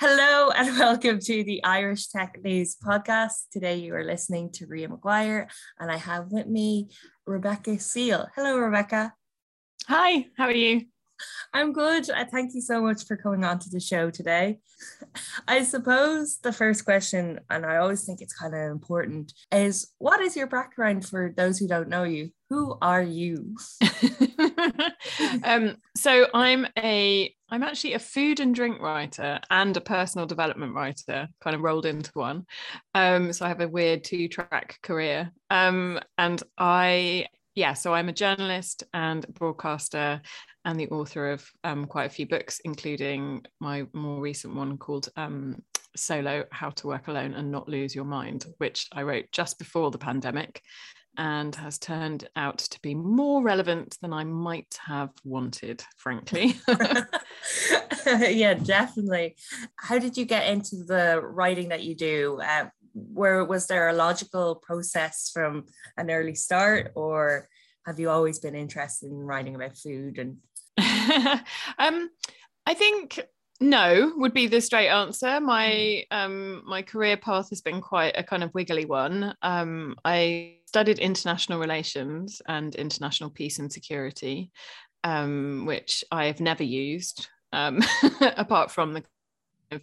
Hello and welcome to the Irish Tech News podcast. Today you are listening to Ria McGuire and I have with me Rebecca Seal. Hello, Rebecca. Hi, how are you? I'm good. I Thank you so much for coming on to the show today. I suppose the first question, and I always think it's kind of important, is what is your background for those who don't know you? Who are you? um, so I'm a I'm actually a food and drink writer and a personal development writer, kind of rolled into one. Um, so I have a weird two track career. Um, and I yeah, so I'm a journalist and broadcaster and the author of um, quite a few books, including my more recent one called um, Solo How to Work Alone and Not Lose Your Mind, which I wrote just before the pandemic and has turned out to be more relevant than I might have wanted, frankly. yeah, definitely. How did you get into the writing that you do? Uh, where was there a logical process from an early start, or have you always been interested in writing about food and um, I think no would be the straight answer. My um, my career path has been quite a kind of wiggly one. Um, I studied international relations and international peace and security, um, which I have never used um, apart from the of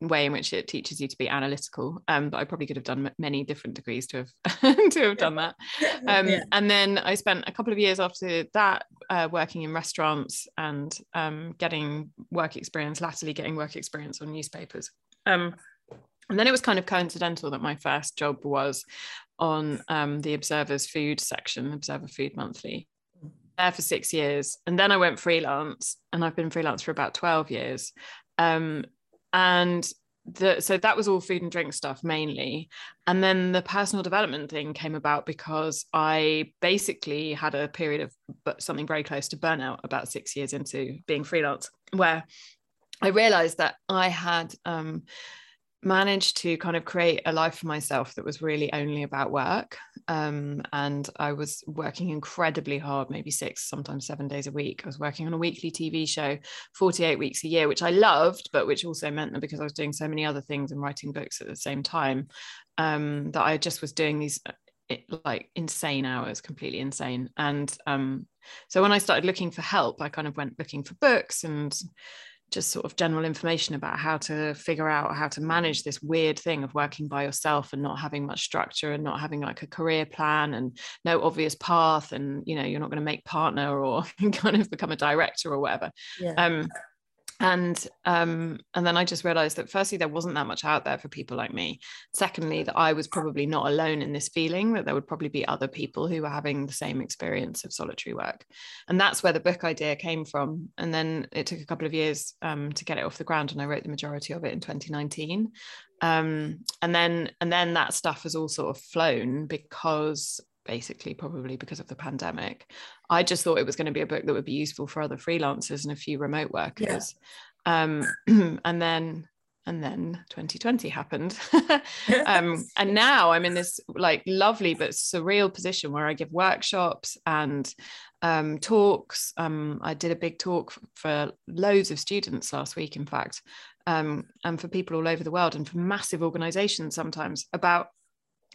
way in which it teaches you to be analytical. Um, but I probably could have done many different degrees to have to have done that. Um, yeah. And then I spent a couple of years after that uh, working in restaurants and um, getting work experience, latterly getting work experience on newspapers. Um, and then it was kind of coincidental that my first job was on um, the Observer's food section, Observer Food Monthly there for six years and then i went freelance and i've been freelance for about 12 years um, and the, so that was all food and drink stuff mainly. And then the personal development thing came about because i basically had a period of something very close to burnout about six years into being freelance where i realized that i had um, managed to kind of create a life for myself that was really only about work. Um, and I was working incredibly hard, maybe six, sometimes seven days a week. I was working on a weekly TV show, 48 weeks a year, which I loved, but which also meant that because I was doing so many other things and writing books at the same time, um, that I just was doing these uh, like insane hours, completely insane. And um, so when I started looking for help, I kind of went looking for books and just sort of general information about how to figure out how to manage this weird thing of working by yourself and not having much structure and not having like a career plan and no obvious path and you know you're not going to make partner or kind of become a director or whatever yeah. um and um, and then I just realized that firstly there wasn't that much out there for people like me. Secondly, that I was probably not alone in this feeling that there would probably be other people who were having the same experience of solitary work, and that's where the book idea came from. And then it took a couple of years um, to get it off the ground, and I wrote the majority of it in 2019. Um, and then and then that stuff has all sort of flown because basically probably because of the pandemic. I just thought it was going to be a book that would be useful for other freelancers and a few remote workers. Yeah. um, and then and then 2020 happened. Um, and now i'm in this like lovely but surreal position where i give workshops and um, talks. Um, i did a big talk for loads of students last week in fact um, and for people all over the world and for massive organizations sometimes about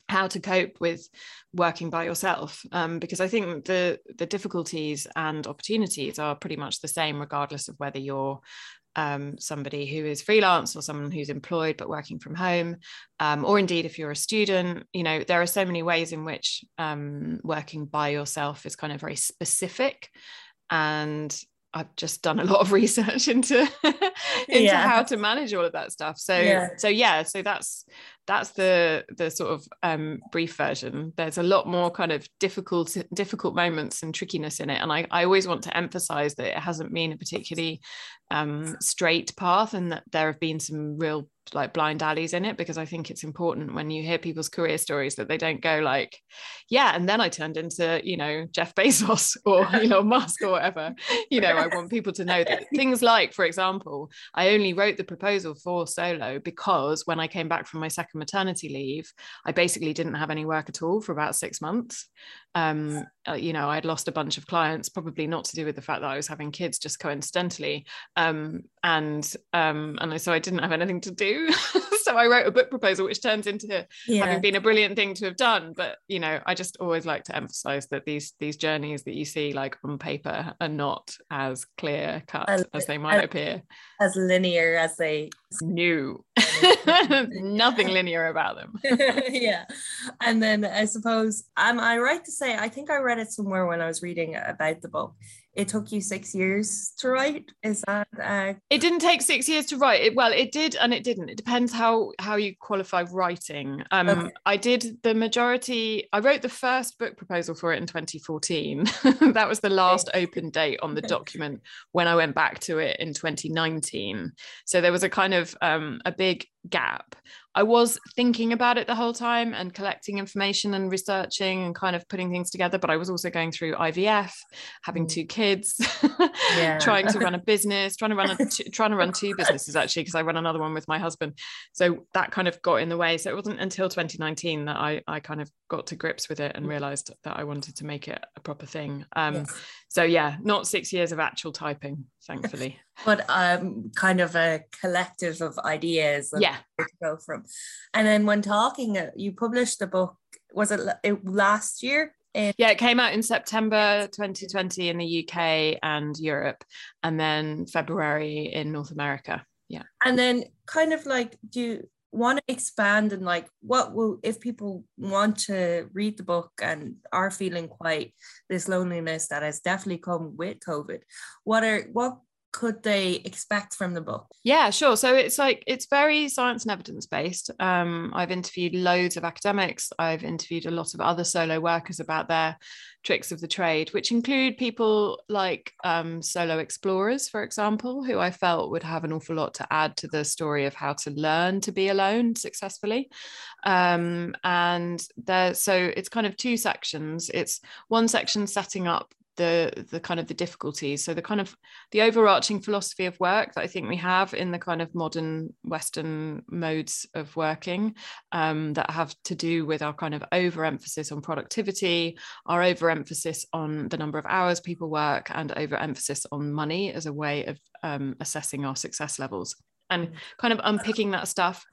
how to cope with working by yourself um, because i think the the difficulties and opportunities are pretty much the same regardless of whether you're um, somebody who is freelance or someone who's employed but working from home um, or indeed if you're a student you know there are so many ways in which um, working by yourself is kind of very specific and I've just done a lot of research into into yeah. how to manage all of that stuff. So yeah. so yeah, so that's that's the the sort of um, brief version. There's a lot more kind of difficult difficult moments and trickiness in it, and I I always want to emphasize that it hasn't been a particularly um, straight path, and that there have been some real like blind alleys in it because I think it's important when you hear people's career stories that they don't go like, yeah, and then I turned into, you know, Jeff Bezos or you Elon Musk or whatever. You know, I want people to know that things like, for example, I only wrote the proposal for solo because when I came back from my second maternity leave, I basically didn't have any work at all for about six months. Um, uh, you know i'd lost a bunch of clients probably not to do with the fact that i was having kids just coincidentally. Um, and um, and so i didn't have anything to do. So i wrote a book proposal which turns into yeah. having been a brilliant thing to have done. But you know i just always like to emphasize that these these journeys that you see like on paper are not as clear cut as, as they might as, appear. as linear as they knew nothing linear about them. Yeah. And then i suppose am i right to say i think i read it somewhere when i was reading about the book. It took you six years to write? Is that uh... it didn't take six years to write. It well it did and it didn't. It depends how how you qualify writing. Um okay. i did the majority i wrote the first book proposal for it in 2014 that was the last open date on the document when i went back to it in 2019 so there was a kind of um a big like gap I was thinking about it the whole time and collecting information and researching and kind of putting things together. But I was also going through IVF, having mm. two kids, yeah. trying to run a business, trying to run a t- trying to run two businesses actually because I run another one with my husband. So that kind of got in the way. So it wasn't until 2019 that I I kind of got to grips with it and mm. realized that I wanted to make it a proper thing. Um, yes. So yeah, not six years of actual typing, thankfully. but um, kind of a collective of ideas. yeah. To go from, and then when talking, uh, you published the book. Was it, it last year? Yeah, it came out in September 2020 in the UK and Europe, and then February in North America. Yeah. And then, kind of like, do you want to expand and like what will if people want to read the book and are feeling quite this loneliness that has definitely come with covid what are what could they expect from the book yeah sure so it's like it's very science and evidence based um, i've interviewed loads of academics i've interviewed a lot of other solo workers about their tricks of the trade, which include people like um, solo explorers, for example, who I felt would have an awful lot to add to the story of how to learn to be alone successfully. Um, and there, so it's kind of two sections. It's one section setting up the the kind of the difficulties. So the kind of the overarching philosophy of work that i think we have in the kind of modern western modes of working um, that have to do with our kind of overemphasis on productivity our overemphasis on the number of hours people work and overemphasis on money as a way of um, assessing our success levels. And kind of unpicking that stuff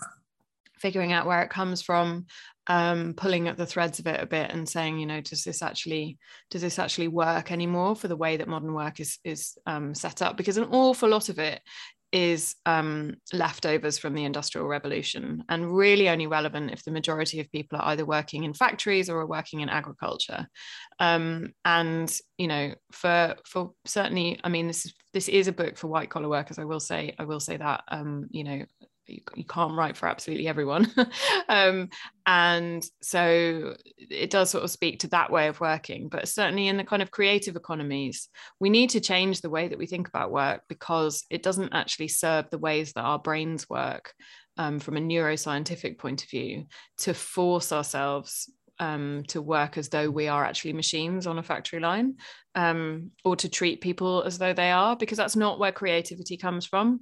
figuring out where it comes from um, pulling at the threads of it a bit and saying you know does this actually does this actually work anymore for the way that modern work is is um, set up? Because an awful lot of it is um, leftovers from the industrial revolution and really only relevant if the majority of people are either working in factories or are working in agriculture. Um, and you know for for certainly i mean this is this is a book for white collar workers i will say i will say that um, you know you, you can't write for absolutely everyone. Um, and so it does sort of speak to that way of working but certainly in the kind of creative economies we need to change the way that we think about work because it doesn't actually serve the ways that our brains work um, from a neuroscientific point of view to force ourselves um, to work as though we are actually machines on a factory line um, or to treat people as though they are because that's not where creativity comes from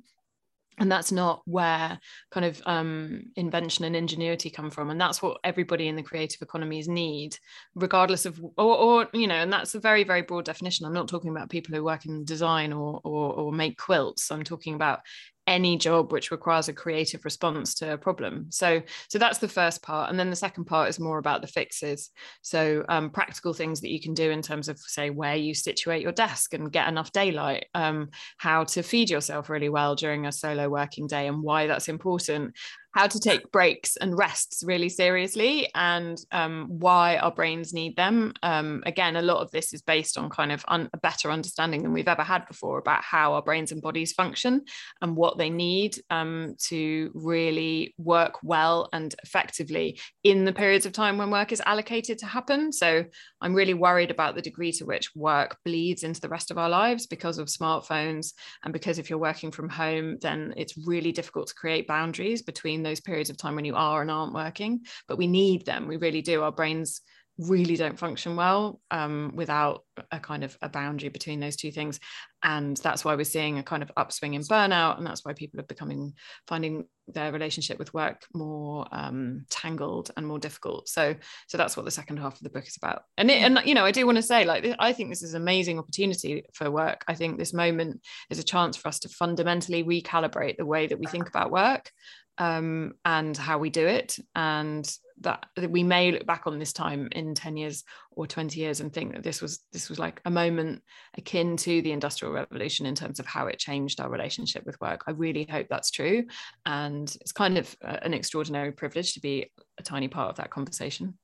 and that's not where kind of um, invention and ingenuity come from. And that's what everybody in the creative economies need regardless of or, or, you know and that's a very very broad definition. I'm not talking about people who work in design or, or, or make quilts. I'm talking about any job which requires a creative response to a problem. So so that's the first part. And then the second part is more about the fixes. So um, practical things that you can do in terms of say where you situate your desk and get enough daylight um, how to feed yourself really well during a solo working day and why that's important how to take breaks and rests really seriously and um, why our brains need them. Um, again, a lot of this is based on kind of un- a better understanding than we've ever had before about how our brains and bodies function and what they need um, to really work well and effectively in the periods of time when work is allocated to happen. So I'm really worried about the degree to which work bleeds into the rest of our lives because of smartphones and because if you're working from home, then it's really difficult to create boundaries between those periods of time when you are and aren't working, but we need them. We really do. Our brains really don't function well um, without a kind of a boundary between those two things and that's why we're seeing a kind of upswing in burnout and that's why people are becoming finding their relationship with work more um, tangled and more difficult. So so that's what the second half of the book is about. And it, and you know I do want to say like I think this is an amazing opportunity for work. I think this moment is a chance for us to fundamentally recalibrate the way that we think about work um, and how we do it and that, that we may look back on this time in 10 years or 20 years and think that this was this was like a moment akin to the industrial revolution in terms of how it changed our relationship with work. I really hope that's true. And it's kind of an extraordinary privilege to be a tiny part of that conversation.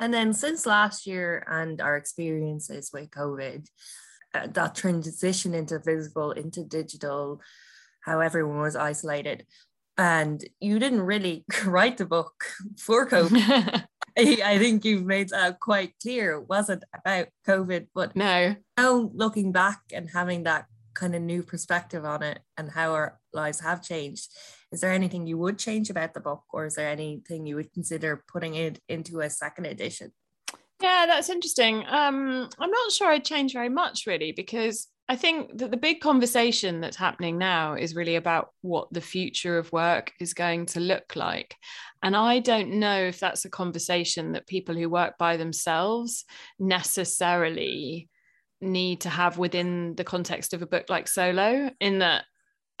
And then since last year and our experiences with covid uh, that transition into visible into digital how everyone was isolated and you didn't really write the book for COVID. I think you've made that quite clear. It wasn't about COVID, but no. Now looking back and having that kind of new perspective on it and how our lives have changed, is there anything you would change about the book, or is there anything you would consider putting it into a second edition? Yeah, that's interesting. Um, I'm not sure I'd change very much really because I think that the big conversation that's happening now is really about what the future of work is going to look like. And I don't know if that's a conversation that people who work by themselves necessarily need to have within the context of a book like Solo, in that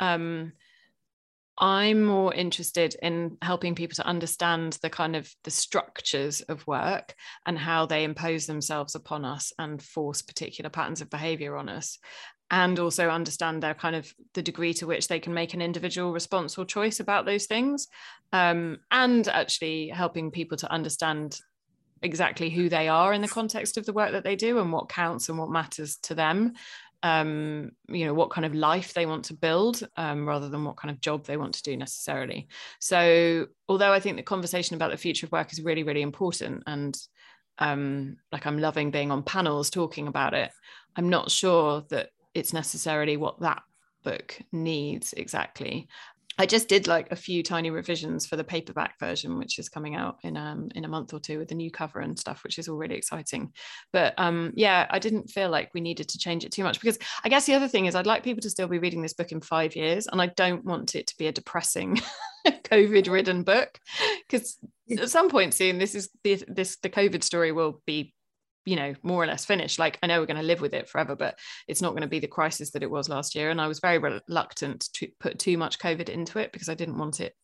um, I'm more interested in helping people to understand the kind of the structures of work and how they impose themselves upon us and force particular patterns of behavior on us. And also understand their kind of the degree to which they can make an individual response or choice about those things. Um, and actually helping people to understand exactly who they are in the context of the work that they do and what counts and what matters to them um, you know what kind of life they want to build um, rather than what kind of job they want to do necessarily. So although i think the conversation about the future of work is really really important and um, like i'm loving being on panels talking about it i'm not sure that it's necessarily what that book needs exactly I just did like a few tiny revisions for the paperback version, which is coming out in um in a month or two with the new cover and stuff, which is all really exciting. But um yeah, I didn't feel like we needed to change it too much because I guess the other thing is I'd like people to still be reading this book in five years, and I don't want it to be a depressing COVID-ridden book because at some point soon this is the, this the COVID story will be you know more or less finished. Like i know we're going to live with it forever but it's not going to be the crisis that it was last year. And i was very reluctant to put too much covid into it because i didn't want it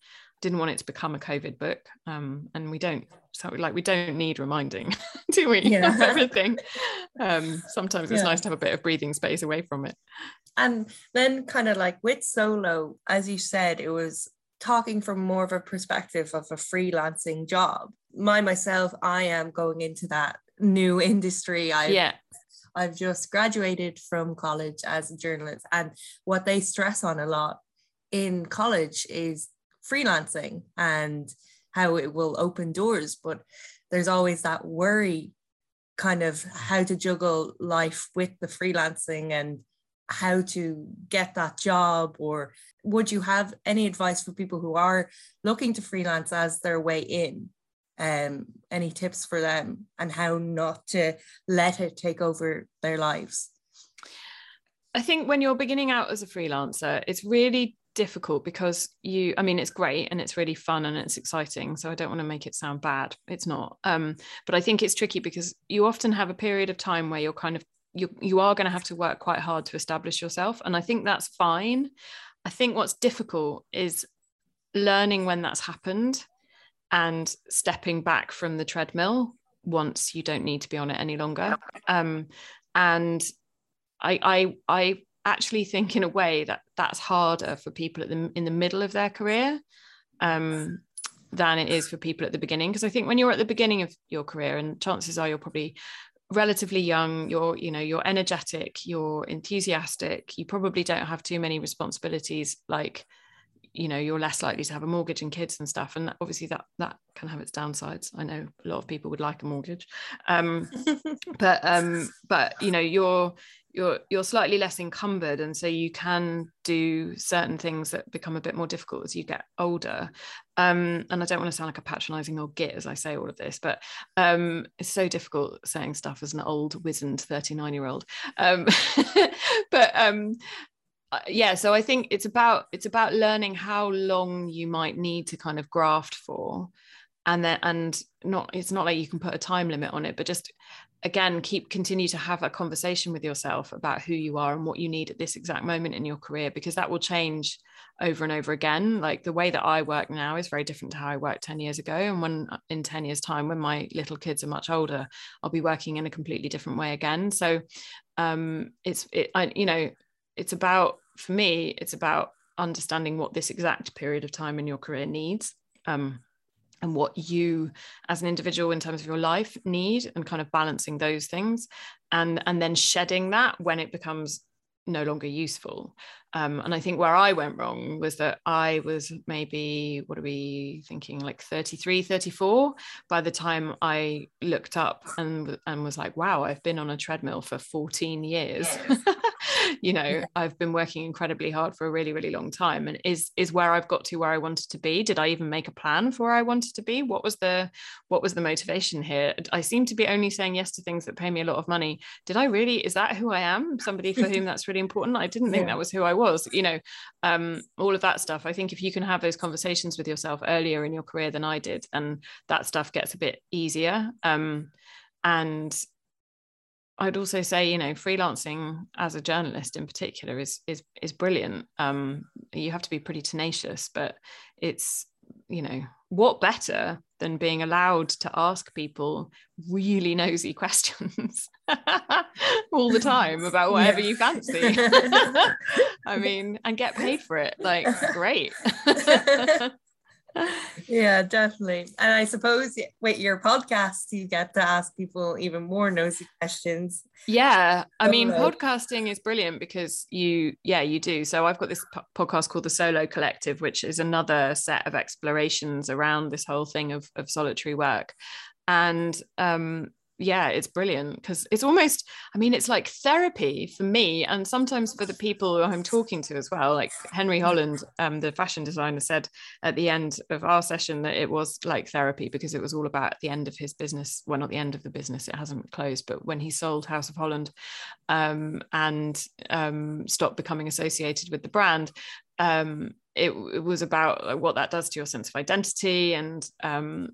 didn't want it to become a covid book. Um, and we don't so like we don't need reminding do we yeah. everything? Um, sometimes it's yeah. nice to have a bit of breathing space away from it. And then kind of like with solo as you said it was talking from more of a perspective of a freelancing job. My myself i am going into that new industry. I yeah. I've just graduated from college as a journalist, and what they stress on a lot in college is freelancing and how it will open doors. But there's always that worry kind of how to juggle life with the freelancing and how to get that job or would you have any advice for people who are looking to freelance as their way in um, any tips for them and how not to let it take over their lives? I think when you're beginning out as a freelancer, it's really difficult because you i mean it's great and it's really fun and it's exciting so i don't want to make it sound bad. It's not. Um but i think it's tricky because you often have a period of time where you're kind of you you are going to have to work quite hard to establish yourself and i think that's fine. I think what's difficult is learning when that's happened and stepping back from the treadmill once you don't need to be on it any longer. Um, and I, I, I actually think in a way that that's harder for people at the, in the middle of their career um, than it is for people at the beginning. Because I think when you're at the beginning of your career, and chances are you're probably relatively young you're you know you're energetic you're enthusiastic you probably don't have too many responsibilities like you know you're less likely to have a mortgage and kids and stuff and obviously that that can have its downsides. I know a lot of people would like a mortgage. Um, but um but you know you're you're you're slightly less encumbered and so you can do certain things that become a bit more difficult as you get older. Um, and i don't want to sound like a patronizing old git as i say all of this but um, it's so difficult saying stuff as an old wizened 39 year old um, but um, yeah so i think it's about it's about learning how long you might need to kind of graft for and then and not it's not like you can put a time limit on it but just again keep continue to have a conversation with yourself about who you are and what you need at this exact moment in your career because that will change over and over again. Like the way that i work now is very different to how i worked 10 years ago and when uh, in 10 years time when my little kids are much older i'll be working in a completely different way again. So um it's it I, you know it's about for me it's about understanding what this exact period of time in your career needs um and what you as an individual in terms of your life need and kind of balancing those things and and then shedding that when it becomes no longer useful um, and I think where I went wrong was that I was maybe, what are we thinking, like 33, 34 by the time I looked up and, and was like, wow, I've been on a treadmill for 14 years. you know, yeah. I've been working incredibly hard for a really, really long time. And is is where I've got to where I wanted to be. Did I even make a plan for where I wanted to be? What was the what was the motivation here? I seem to be only saying yes to things that pay me a lot of money. Did I really, is that who I am? Somebody for whom that's really important? I didn't think yeah. that was who I was you know um, all of that stuff i think if you can have those conversations with yourself earlier in your career than i did and that stuff gets a bit easier um, and I'd also say, you know, freelancing as a journalist in particular is is is brilliant. Um, you have to be pretty tenacious, but it's you know what better than being allowed to ask people really nosy questions all the time about whatever yeah. you fancy i mean and get paid for it like great yeah, definitely. And I suppose with your podcast, you get to ask people even more nosy questions. Yeah. I mean, podcasting is brilliant because you, yeah, you do. So I've got this podcast called The Solo Collective, which is another set of explorations around this whole thing of, of solitary work. And um, yeah, it's brilliant because it's almost, I mean, it's like therapy for me and sometimes for the people who I'm talking to as well. Like Henry Holland, um, the fashion designer, said at the end of our session that it was like therapy because it was all about the end of his business. Well, not the end of the business, it hasn't closed, but when he sold House of Holland um, and um, stopped becoming associated with the brand, um, it, it, was about what that does to your sense of identity and um,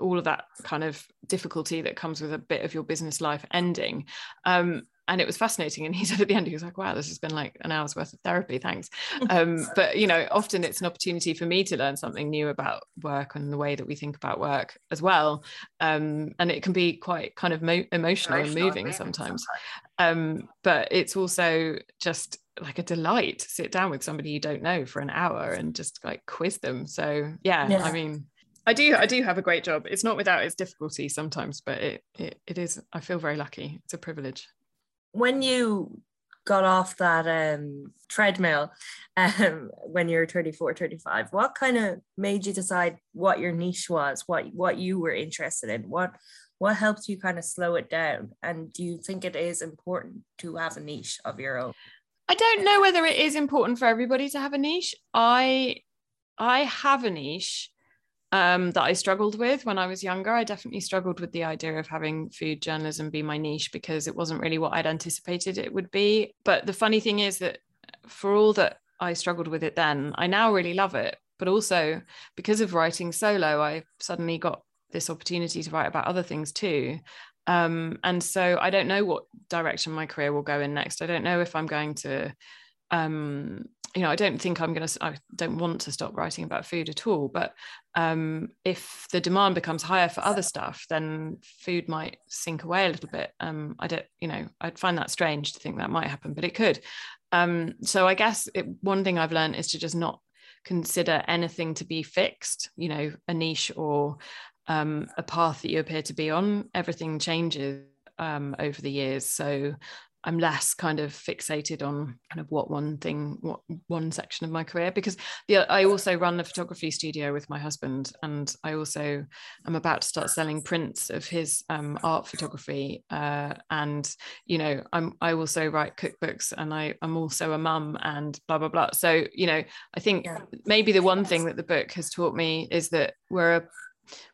all of that kind of difficulty that comes with a bit of your business life ending. Um, and it was fascinating. And he said at the end, he was like, wow, this has been like an hour's worth of therapy. Thanks. Um, but, you know, often it's an opportunity for me to learn something new about work and the way that we think about work as well. Um, and it can be quite kind of mo- emotional, emotional, and moving sometimes. sometimes. Um, but it's also just like a delight to sit down with somebody you don't know for an hour and just like quiz them. So yeah, yeah. I mean, I do I do have a great job. It's not without its difficulty sometimes, but it, it it is. I feel very lucky. It's a privilege. When you got off that um, treadmill um, when you're 34 35 what kind of made you decide what your niche was what what you were interested in what what helps you kind of slow it down and do you think it is important to have a niche of your own I don't know whether it is important for everybody to have a niche. I I have a niche um, that I struggled with when I was younger. I definitely struggled with the idea of having food journalism be my niche because it wasn't really what I'd anticipated it would be. But the funny thing is that for all that I struggled with it then, I now really love it. But also because of writing solo, I suddenly got this opportunity to write about other things too. Um, and so I don't know what direction my career will go in next. I don't know if I'm going to, um, you know, I don't think I'm going to, I don't want to stop writing about food at all. But um, if the demand becomes higher for other stuff, then food might sink away a little bit. Um, I don't, you know, I'd find that strange to think that might happen, but it could. Um, so I guess it, one thing I've learned is to just not consider anything to be fixed, you know, a niche or um, a path that you appear to be on, everything changes um, over the years. So I'm less kind of fixated on kind of what one thing, what one section of my career, because the, I also run a photography studio with my husband, and I also am about to start selling prints of his um, art photography. Uh, and you know, I'm I also write cookbooks, and I I'm also a mum, and blah blah blah. So you know, I think yeah. maybe the one thing that the book has taught me is that we're a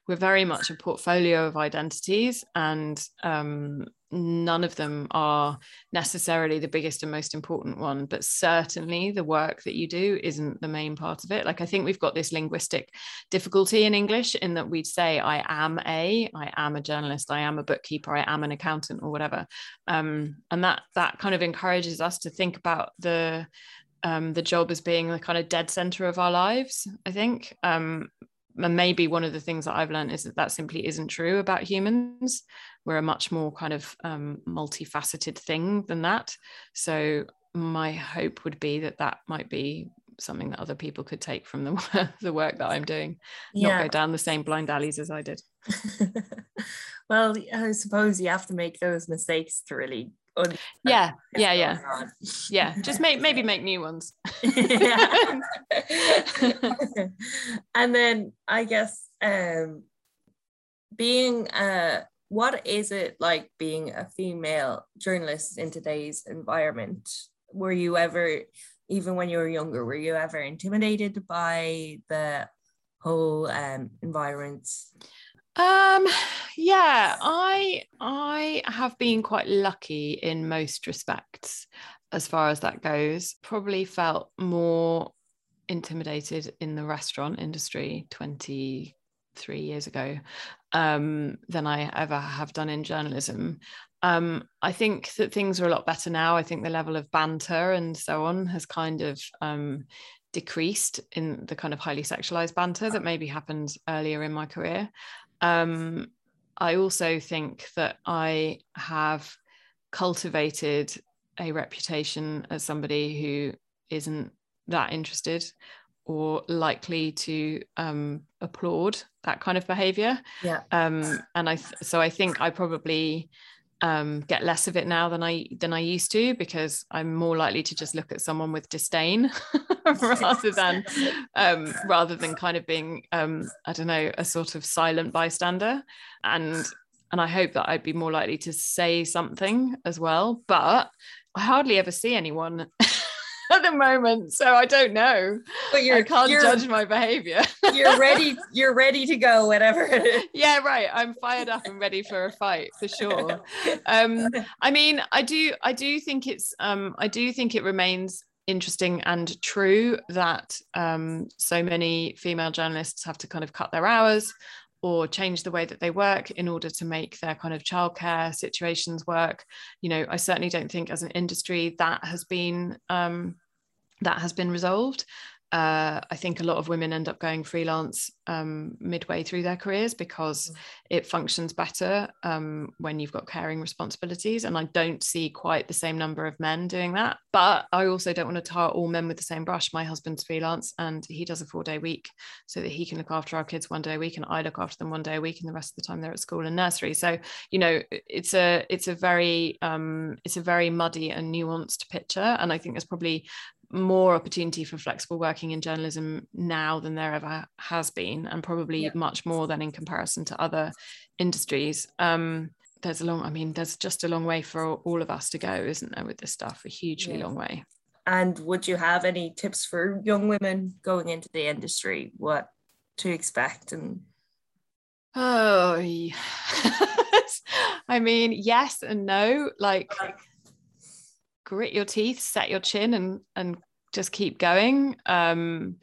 we're very much a portfolio of identities and um, none of them are necessarily the biggest and most important one but certainly the work that you do isn't the main part of it. Like i think we've got this linguistic difficulty in english in that we'd say i am a i am a journalist i am a bookkeeper i am an accountant or whatever. Um, and that that kind of encourages us to think about the um, the job as being the kind of dead center of our lives i think. Um, and maybe one of the things that I've learned is that that simply isn't true about humans. We're a much more kind of um, multifaceted thing than that. So my hope would be that that might be something that other people could take from the the work that I'm doing, yeah. not go down the same blind alleys as I did. well, I suppose you have to make those mistakes to really yeah yeah yeah. yeah just make maybe make new ones. And then i guess um being uh what is it like being a female journalist in today's environment? Were you ever even when you were younger were you ever intimidated by the whole um environment um yeah i i have been quite lucky in most respects as far as that goes. Probably felt more intimidated in the restaurant industry 23 years ago um, than i ever have done in journalism. Um, i think that things are a lot better now. I think the level of banter and so on has kind of um, decreased in the kind of highly sexualized banter that maybe happened earlier in my career um, I also think that I have cultivated a reputation as somebody who isn't that interested or likely to um, applaud that kind of behavior. Yeah. Um, and I th- so I think I probably um, get less of it now than I than I used to because I'm more likely to just look at someone with disdain rather than um, rather than kind of being um, I don't know a sort of silent bystander. And and I hope that I'd be more likely to say something as well but I hardly ever see anyone at the moment, so I don't know. But you're, I can't judge my behavior. you're ready. You're ready to go. Whatever. yeah, right. I'm fired up and ready for a fight for sure. Um, I mean, I do. I do think it's. Um, I do think it remains interesting and true that um, so many female journalists have to kind of cut their hours or change the way that they work in order to make their kind of childcare situations work. You know, I certainly don't think as an industry that has been um, that has been resolved. Uh, I think a lot of women end up going freelance um, midway through their careers because mm. it functions better um, when you've got caring responsibilities. And I don't see quite the same number of men doing that. But I also don't want to tar all men with the same brush. My husband's freelance and he does a four day week so that he can look after our kids one day a week and I look after them one day a week and the rest of the time they're at school and nursery. So, you know, it's a it's a very um, it's a very muddy and nuanced picture. And I think there's probably more opportunity for flexible working in journalism now than there ever has been, and probably yeah. much more than in comparison to other industries. Um, there's a long, I mean, there's just a long way for all of us to go, isn't there, with this stuff? A hugely yeah. long way. And would you have any tips for young women going into the industry? What to expect and oh I mean, yes and no. Like grit your teeth, set your chin, and and just keep going. Um,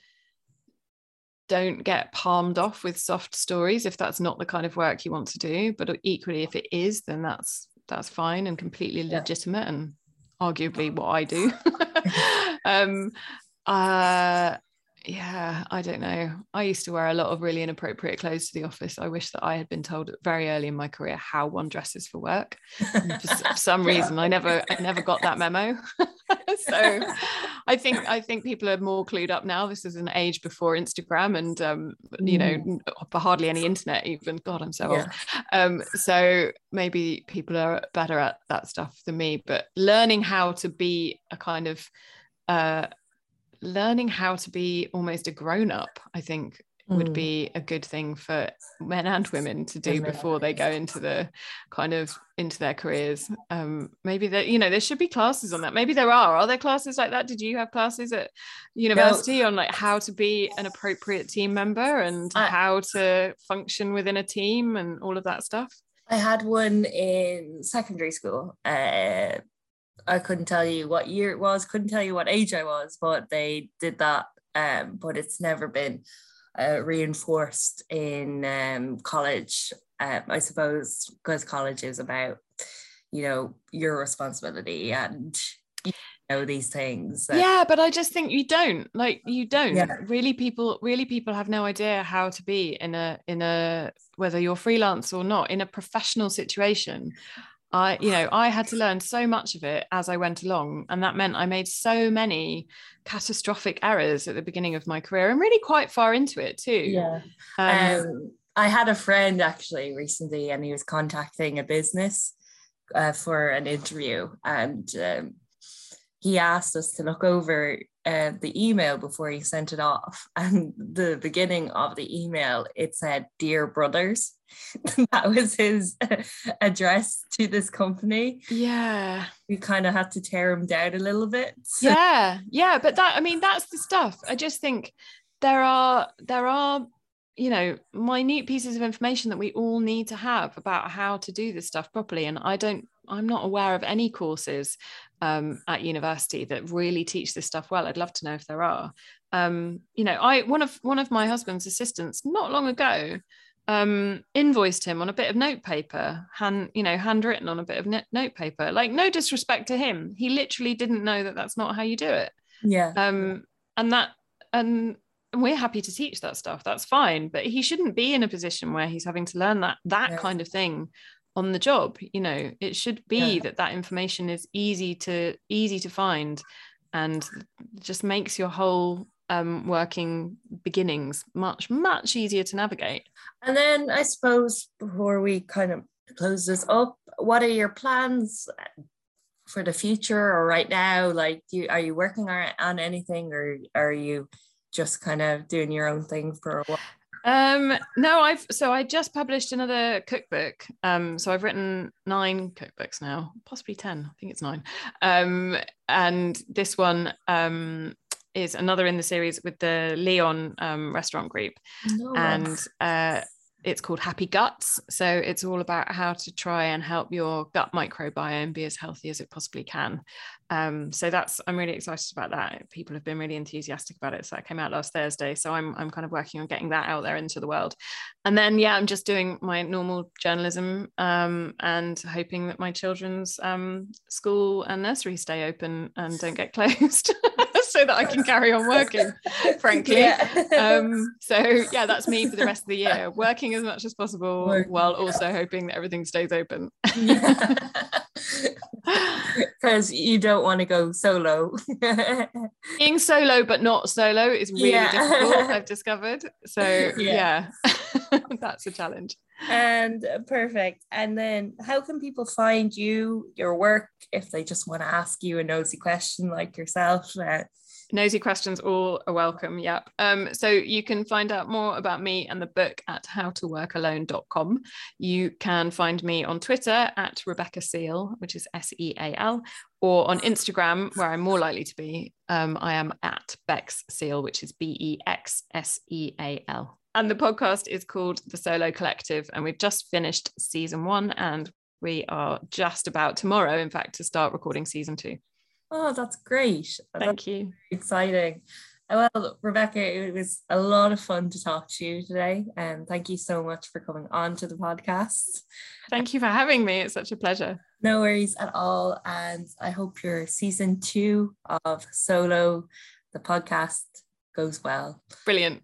don't get palmed off with soft stories if that's not the kind of work you want to do. But equally, if it is, then that's that's fine and completely legitimate and arguably what I do. um, uh, yeah, I don't know. I used to wear a lot of really inappropriate clothes to the office. I wish that I had been told very early in my career how one dresses for work. for some reason, I never, I never got that memo. so, I think, I think people are more clued up now. This is an age before Instagram, and um, you know, mm. hardly any internet. Even God, I'm so yeah. old. Um, so maybe people are better at that stuff than me. But learning how to be a kind of uh, learning how to be almost a grown up, I think, would Mm. be a good thing for men and women to do before they go into the kind of into their careers. Um maybe that you know there should be classes on that. Maybe there are. Are there classes like that? Did you have classes at university on like how to be an appropriate team member and I- how to function within a team and all of that stuff? I had one in secondary school. Uh, I couldn't tell you what year it was, couldn't tell you what age I was, but they did that. Um, but it's never been uh, reinforced in um, college, um, I suppose, because college is about, you know, your responsibility and you know these things. that- yeah but i just think you don't like you don't Yeah. really people really people have no idea how to be in a in a whether you're freelance or not in a professional situation i you know i had to learn so much of it as i went along and that meant i made so many catastrophic errors at the beginning of my career and really quite far into it too Yeah. um, Um, I had a friend actually recently, and he was contacting a business uh, for an interview, and um, he asked us to look over uh, the email before he sent it off. And the beginning of the email, it said, "Dear brothers." that was his address to this company. yeah We kind of had to tear him down a little bit. yeah yeah but that i mean that's the stuff i just think there are there are you know minute pieces of information that we all need to have about how to do this stuff properly and i don't i'm not aware of any courses um, at university that really teach this stuff well i'd love to know if there are um, you know i one of one of my husband's assistants not long ago um, invoiced him on a bit of note paper, hand you know, handwritten on a bit of net- note paper. Like no disrespect to him, he literally didn't know that that's not how you do it. Yeah. Um, and that and we're happy to teach that stuff. That's fine, but he shouldn't be in a position where he's having to learn that that Yeah. kind of thing on the job. You know, it should be Yeah. that that information is easy to easy to find, and just makes your whole um, working beginnings much much easier to navigate. And then I suppose before we kind of close this up, what are your plans for the future or right now? Like, do you, are you working on, on anything or are you just kind of doing your own thing for a while? Um, no, I've so I just published another cookbook. Um, so I've written nine cookbooks now, possibly ten. I think it's nine. Um, and this one um is another in the series with the Leon um, restaurant group, No. and uh, it's called Happy Guts. So it's all about how to try and help your gut microbiome be as healthy as it possibly can. Um, so that's I'm really excited about that. People have been really enthusiastic about it. So that came out last Thursday. So I'm I'm kind of working on getting that out there into the world. And then yeah, I'm just doing my normal journalism um, and hoping that my children's um, school and nursery stay open and don't get closed. so that I can carry on working, frankly. Yeah. Um, so yeah, that's me for the rest of the year, working as much as possible Working, while also hoping that everything stays open. Because you don't want to go solo. Being solo but not solo is really Yeah. difficult, I've discovered. So Yeah. yeah, that's a challenge. and uh, perfect. And then how can people find you, your work, if they just want to ask you a nosy question like yourself? Uh, Nosy questions all are welcome. Yep. Um, so you can find out more about me and the book at howtoworkalone.com. You can find me on Twitter at Rebecca Seal, which is S E A L, or on Instagram, where I'm more likely to be. Um, I am at Bex Seal, which is B E X S E A L. And the podcast is called The Solo Collective, and we've just finished season one, and we are just about tomorrow, in fact, to start recording season two. Oh, that's great. That's Thank you. exciting. Well, Rebecca, it was a lot of fun to talk to you today. And thank you so much for coming on to the podcast. Thank you for having me. It's such a pleasure. No worries at all. And I hope your season two of Solo, the podcast, goes well. Brilliant.